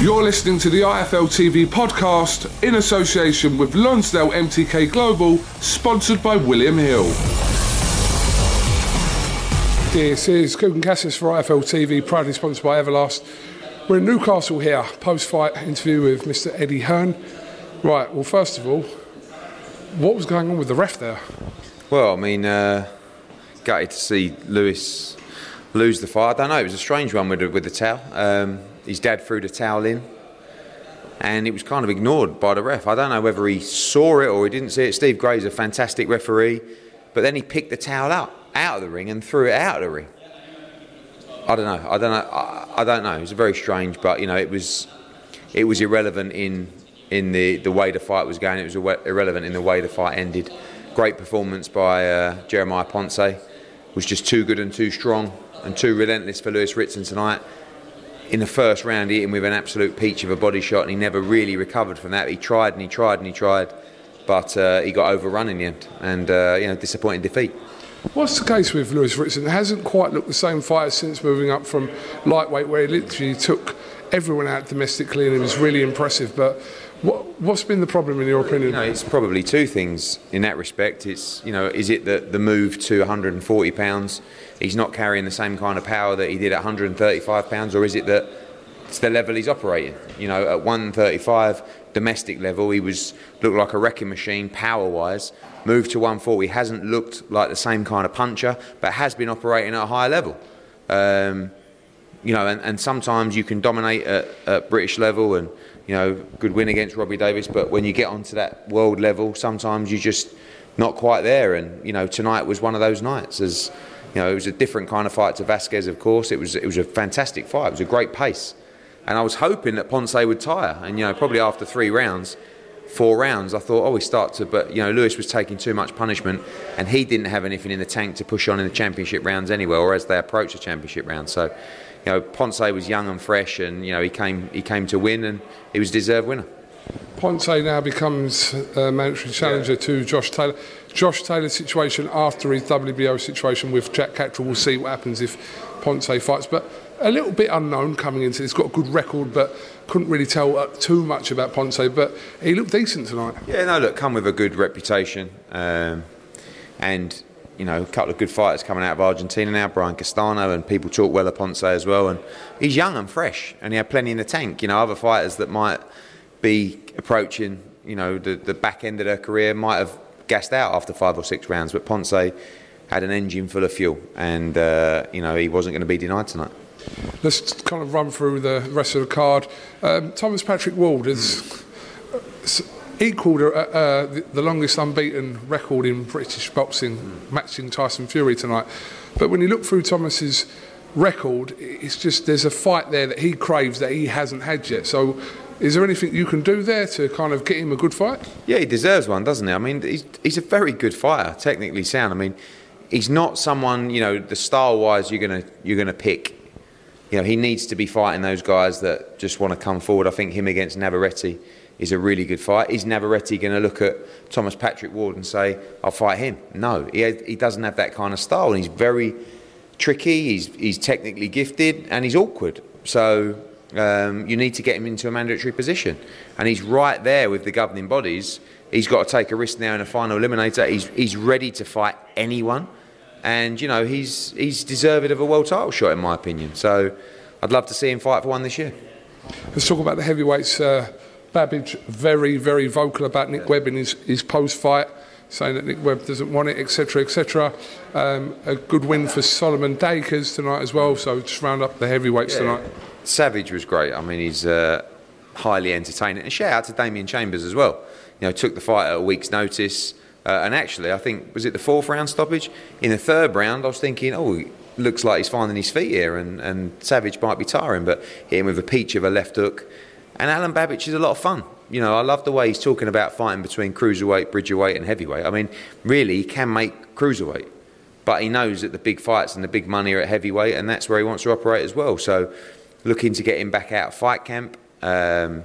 You're listening to the IFL TV podcast in association with Lonsdale MTK Global, sponsored by William Hill. This is Kugan Cassius for IFL TV, proudly sponsored by Everlast. We're in Newcastle here, post fight interview with Mr. Eddie Hearn. Right, well, first of all, what was going on with the ref there? Well, I mean, uh, gutted to see Lewis lose the fight. I don't know, it was a strange one with the, with the towel. Um, his dad threw the towel in and it was kind of ignored by the ref. I don't know whether he saw it or he didn't see it. Steve Gray's a fantastic referee, but then he picked the towel up out of the ring and threw it out of the ring. I don't know. I don't know. I, I don't know. It was very strange, but you know, it was it was irrelevant in in the, the way the fight was going. It was irrelevant in the way the fight ended. Great performance by uh, Jeremiah Ponce. Was just too good and too strong and too relentless for Lewis Ritson tonight in the first round, he hit him with an absolute peach of a body shot, and he never really recovered from that. He tried and he tried and he tried, but uh, he got overrun in the end, and uh, you know, disappointing defeat. What's the case with Lewis Ritson? It hasn't quite looked the same fighter since moving up from lightweight, where he literally took everyone out domestically, and it was really impressive. But what, what's been the problem in your opinion? You know, it's probably two things in that respect. It's you know, is it the the move to 140 pounds? he's not carrying the same kind of power that he did at 135 pounds, or is it that it's the level he's operating? You know, at 135 domestic level, he was looked like a wrecking machine power wise. Moved to 140, hasn't looked like the same kind of puncher, but has been operating at a higher level. Um, you know, and, and, sometimes you can dominate at, at, British level and, you know, good win against Robbie Davies. but when you get onto that world level, sometimes you're just not quite there. And, you know, tonight was one of those nights as you know, it was a different kind of fight to Vasquez, of course. It was it was a fantastic fight. It was a great pace, and I was hoping that Ponce would tire. And you know, probably after three rounds, four rounds, I thought, oh, we start to. But you know, Lewis was taking too much punishment, and he didn't have anything in the tank to push on in the championship rounds anyway, or as they approach the championship round. So, you know, Ponce was young and fresh, and you know, he came he came to win, and he was deserved winner. Ponce now becomes a mandatory challenger yeah. to Josh Taylor. Josh Taylor's situation after his WBO situation with Jack Catterall, we'll see what happens if Ponce fights. But a little bit unknown coming into. He's Got a good record, but couldn't really tell uh, too much about Ponce. But he looked decent tonight. Yeah, no, look, come with a good reputation. Um, and you know, a couple of good fighters coming out of Argentina now, Brian Castano, and people talk well of Ponce as well. And he's young and fresh, and he had plenty in the tank. You know, other fighters that might be approaching, you know, the, the back end of their career might have gassed out after five or six rounds, but Ponce had an engine full of fuel, and uh, you know he wasn't going to be denied tonight. Let's kind of run through the rest of the card. Um, Thomas Patrick Ward has equalled uh, uh, the, the, longest unbeaten record in British boxing, mm. matching Tyson Fury tonight. But when you look through Thomas's record, it's just there's a fight there that he craves that he hasn't had yet. So is there anything you can do there to kind of get him a good fight? Yeah, he deserves one, doesn't he? I mean, he's, he's a very good fighter, technically sound. I mean, he's not someone you know the style wise you're gonna you're gonna pick you know, he needs to be fighting those guys that just want to come forward. I think him against Navarrete is a really good fight. Is Navarrete going to look at Thomas Patrick Ward and say, I'll fight him? No, he, he doesn't have that kind of style. And he's very tricky, he's, he's technically gifted, and he's awkward. So um, you need to get him into a mandatory position. And he's right there with the governing bodies. He's got to take a risk now in a final eliminator. He's, he's ready to fight anyone and you know he's he's deserved of a world title shot in my opinion. So I'd love to see him fight for one this year. Let's talk about the heavyweights. Uh, Babic very very vocal about Nick Webb in his, his post fight. Saying that Nick Webb doesn't want it, etc., etc. Um, a good win for Solomon Dakers tonight as well. So just round up the heavyweights yeah. tonight. Savage was great. I mean, he's uh, highly entertaining. And shout out to Damien Chambers as well. You know, took the fight at a week's notice. Uh, and actually, I think, was it the fourth round stoppage? In the third round, I was thinking, oh, looks like he's finding his feet here, and, and Savage might be tiring, but hit him with a peach of a left hook. And Alan Babic is a lot of fun. You know, I love the way he's talking about fighting between cruiserweight, bridgerweight, and heavyweight. I mean, really, he can make cruiserweight, but he knows that the big fights and the big money are at heavyweight, and that's where he wants to operate as well. So, looking to get him back out of fight camp. Um,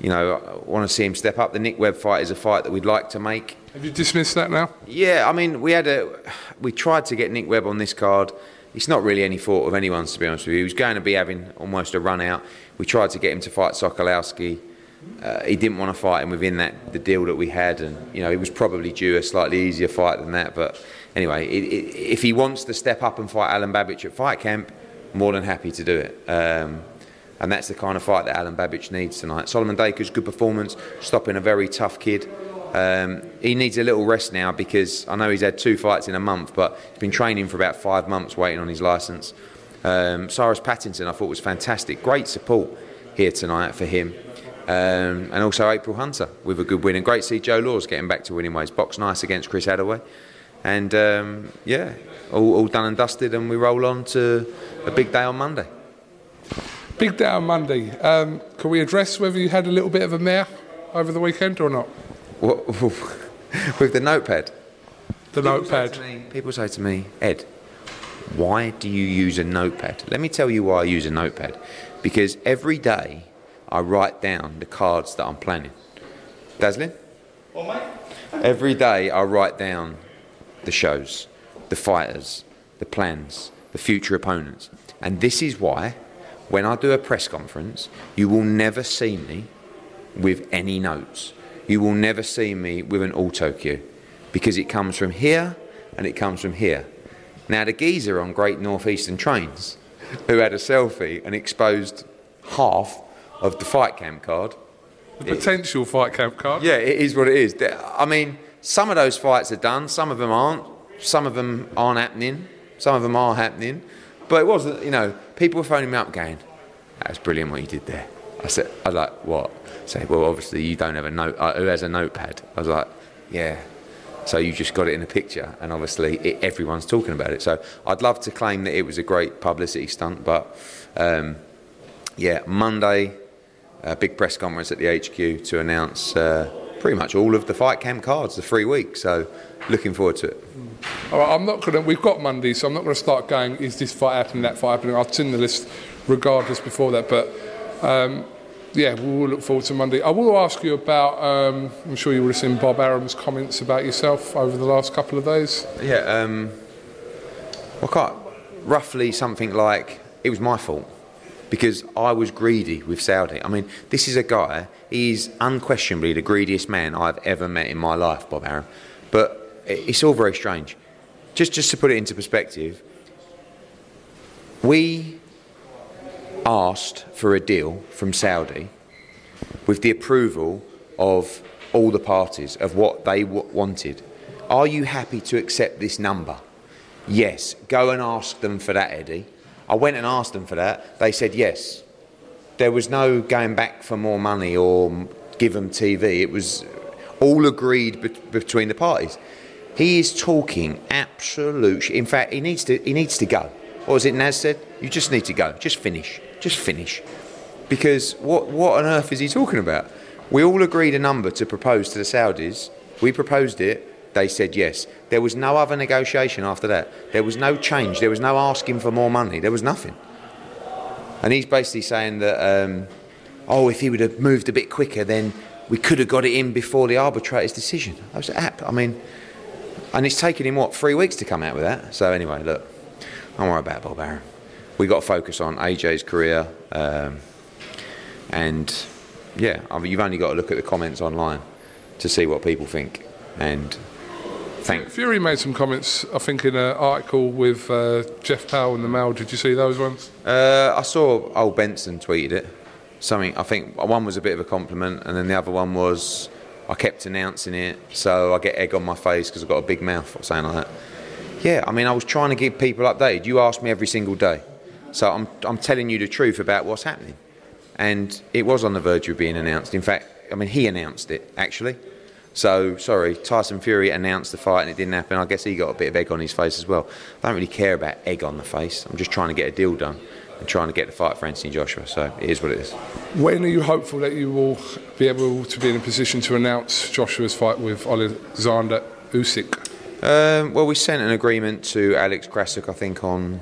you know, I want to see him step up. The Nick Webb fight is a fight that we'd like to make. Have you dismissed that now? Yeah, I mean, we had a, we tried to get Nick Webb on this card. It's not really any fault of anyone's, to be honest with you. He was going to be having almost a run out. We tried to get him to fight Sokolowski. Uh, he didn't want to fight him within that the deal that we had, and you know he was probably due a slightly easier fight than that. But anyway, it, it, if he wants to step up and fight Alan Babic at fight camp, more than happy to do it. Um, and that's the kind of fight that Alan Babic needs tonight. Solomon Dakers, good performance, stopping a very tough kid. Um, he needs a little rest now because I know he's had two fights in a month, but he's been training for about five months waiting on his licence. Um, Cyrus Pattinson, I thought was fantastic. Great support here tonight for him. Um, and also April Hunter with a good win. And great to see Joe Laws getting back to winning ways. Box nice against Chris Haddaway. And um, yeah, all, all done and dusted, and we roll on to a big day on Monday. Big day on Monday. Um, can we address whether you had a little bit of a mare over the weekend or not? What, with the notepad. The people notepad. Say me, people say to me, Ed, why do you use a notepad? Let me tell you why I use a notepad. Because every day I write down the cards that I'm planning. Dazzling? Every day I write down the shows, the fighters, the plans, the future opponents. And this is why, when I do a press conference, you will never see me with any notes you will never see me with an auto cue because it comes from here and it comes from here. Now, the geezer on Great Northeastern Trains who had a selfie and exposed half of the fight camp card. The potential it, fight camp card? Yeah, it is what it is. I mean, some of those fights are done, some of them aren't, some of them aren't happening, some of them are happening. But it wasn't, you know, people were phoning me up going, that was brilliant what you did there. I said, I like, what? Say, well, obviously you don't have a note. Uh, who has a notepad? I was like, yeah. So you just got it in a picture, and obviously it, everyone's talking about it. So I'd love to claim that it was a great publicity stunt, but um, yeah, Monday, a big press conference at the HQ to announce uh, pretty much all of the fight camp cards, the three weeks. So looking forward to it. All right, I'm not going to. We've got Monday, so I'm not going to start going. Is this fight happening? That fight happening? I've seen the list regardless before that, but. Um, yeah, we'll look forward to Monday. I will ask you about. Um, I'm sure you would have seen Bob Arum's comments about yourself over the last couple of days. Yeah, um, well, quite roughly something like it was my fault because I was greedy with Saudi. I mean, this is a guy. He's unquestionably the greediest man I've ever met in my life, Bob Arum. But it's all very strange. Just, just to put it into perspective, we asked for a deal from Saudi with the approval of all the parties of what they wanted. Are you happy to accept this number? Yes. Go and ask them for that, Eddie. I went and asked them for that. They said yes. There was no going back for more money or give them TV. It was all agreed be- between the parties. He is talking absolute. In fact, he needs to. He needs to go. Or is it Naz said? You just need to go. Just finish. Just finish. Because what, what on earth is he talking about? We all agreed a number to propose to the Saudis. We proposed it. They said yes. There was no other negotiation after that. There was no change. There was no asking for more money. There was nothing. and he's basically saying that, um, oh, if he would have moved a bit quicker, then we could have got it in before the arbitrator's decision. I was app. I mean, and it's taken him what three weeks to come out with that. So anyway, look, I'm worried about Bob Arum. We got to focus on AJ's career, um, and yeah, I mean, you've only got to look at the comments online to see what people think. And thank Fury made some comments, I think, in an article with uh, Jeff Powell in the Mail. Did you see those ones? Uh, I saw old Benson tweeted it. Something I think one was a bit of a compliment, and then the other one was I kept announcing it, so I get egg on my face because I've got a big mouth or something like that. Yeah, I mean, I was trying to give people updated. You ask me every single day, so I'm I'm telling you the truth about what's happening, and it was on the verge of being announced. In fact, I mean, he announced it actually. So sorry, Tyson Fury announced the fight and it didn't happen. I guess he got a bit of egg on his face as well. I don't really care about egg on the face. I'm just trying to get a deal done and trying to get the fight for Anthony Joshua. So it is what it is. When are you hopeful that you will be able to be in a position to announce Joshua's fight with Alexander Usyk? Um, well, we sent an agreement to Alex Krassyuk, I think, on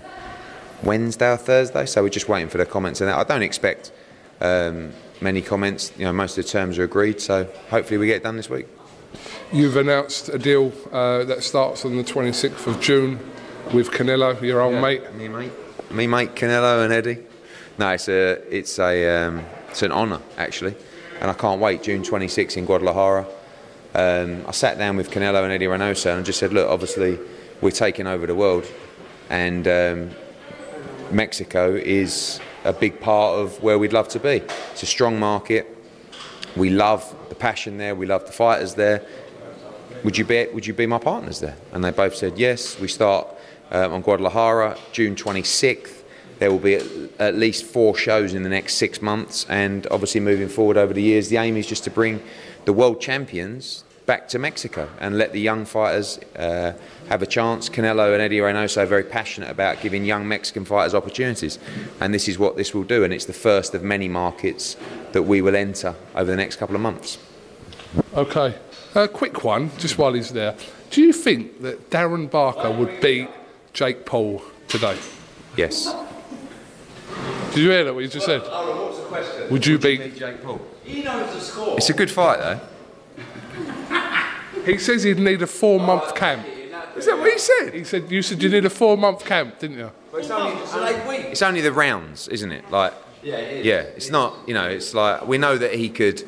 Wednesday or Thursday. So we're just waiting for the comments on that. I don't expect um, many comments. You know, most of the terms are agreed. So hopefully we get it done this week. You've announced a deal uh, that starts on the 26th of June with Canelo, your old yeah, mate. Me mate, me mate Canelo and Eddie. No, it's a, it's a, um, it's an honour actually, and I can't wait. June 26th in Guadalajara. Um, I sat down with Canelo and Eddie Reynoso and just said, look, obviously we're taking over the world, and um, Mexico is a big part of where we'd love to be. It's a strong market. We love the passion there. We love the fighters there would you be would you be my partners there? And they both said yes. We start um, on Guadalajara June 26th. There will be at, at, least four shows in the next six months, and obviously moving forward over the years, the aim is just to bring the world champions back to Mexico and let the young fighters uh, have a chance. Canelo and Eddie Reynoso are very passionate about giving young Mexican fighters opportunities, and this is what this will do. And it's the first of many markets that we will enter over the next couple of months. Okay. A quick one, just while he's there. Do you think that Darren Barker would beat Jake Paul today? Yes. Did you hear that? What you just said? what's the? Would you would beat? You beat Jake Paul? He knows the score. It's a good fight, though. He says he'd need a four-month camp. Is that what he said? He said you said you need a four-month camp, didn't you? It's only, It's like weeks. it's only the rounds, isn't it? Like, Yeah, it is. yeah, it's not. You know, it's like we know that he could.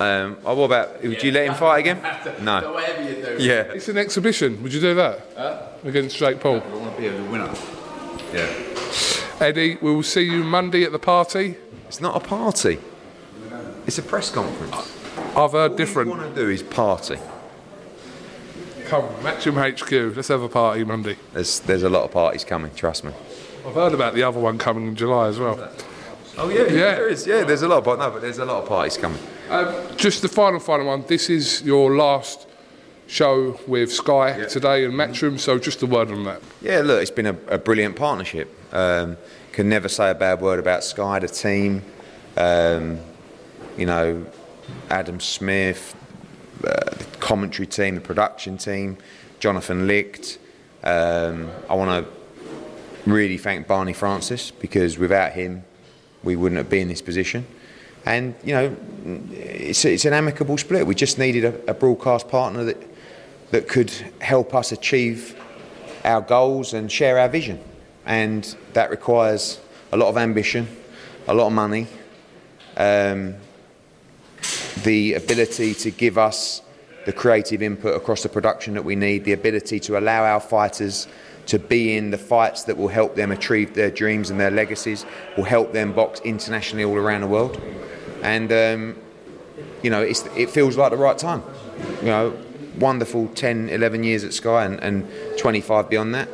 Um, oh, what about? Would you let him fight again? No. Whatever you do. Yeah. It's an exhibition. Would you do that against Jake Paul? I want to be a winner. Yeah. Eddie, we will see you Monday at the party. It's not a party. It's a press conference. I've heard different. What you want to do is party. Come, Matchroom HQ. Let's have a party Monday. There's there's a lot of parties coming. Trust me. I've heard about the other one coming in July as well. Oh yeah, Yeah. there is. Yeah, there's a lot of no, but there's a lot of parties coming. Um, just the final, final one. This is your last show with Sky today and Matchroom, so just a word on that. Yeah, look, it's been a, a brilliant partnership. Um, can never say a bad word about Sky, the team. Um, you know, Adam Smith, the commentary team, the production team, Jonathan Licht. Um, I want to really thank Barney Francis because without him, we wouldn't have been in this position. And you know, it's, it's an amicable split. We just needed a, a broadcast partner that that could help us achieve our goals and share our vision. And that requires a lot of ambition, a lot of money, um, the ability to give us the creative input across the production that we need, the ability to allow our fighters to be in the fights that will help them achieve their dreams and their legacies, will help them box internationally all around the world. And, um, you know, it feels like the right time. You know, wonderful 10, 11 years at Sky and, and 25 beyond that.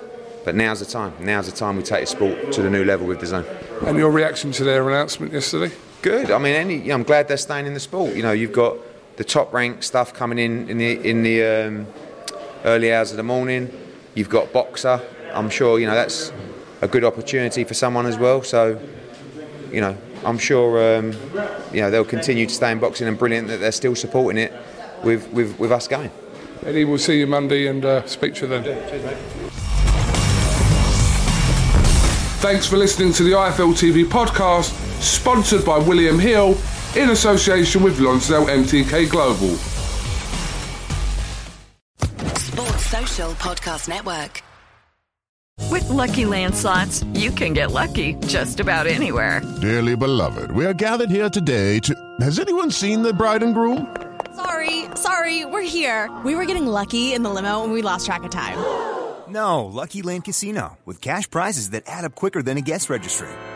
But now's the time. Now's the time we take the sport to the new level with DAZN. And your reaction to their announcement yesterday? Good. I mean, any, you know, I'm glad they're staying in the sport. You know, you've got the top rank stuff coming in in the in the um, early hours of the morning. You've got Boxxer. I'm sure you know that's a good opportunity for someone as well. So, you know, I'm sure um, you know they'll continue to stay in boxing and brilliant that they're still supporting it with with, with us going. Eddie, we'll see you Monday and uh, speak to you then. Cheers, mate. Thanks for listening to the IFL TV podcast, sponsored by William Hill in association with Lonsdale MTK Global. Sports Social Podcast Network. With Lucky Land slots, you can get lucky just about anywhere. Dearly beloved, we are gathered here today to. Has anyone seen the bride and groom? Sorry, sorry, we're here. We were getting lucky in the limo and we lost track of time. No, Lucky Land Casino, with cash prizes that add up quicker than a guest registry.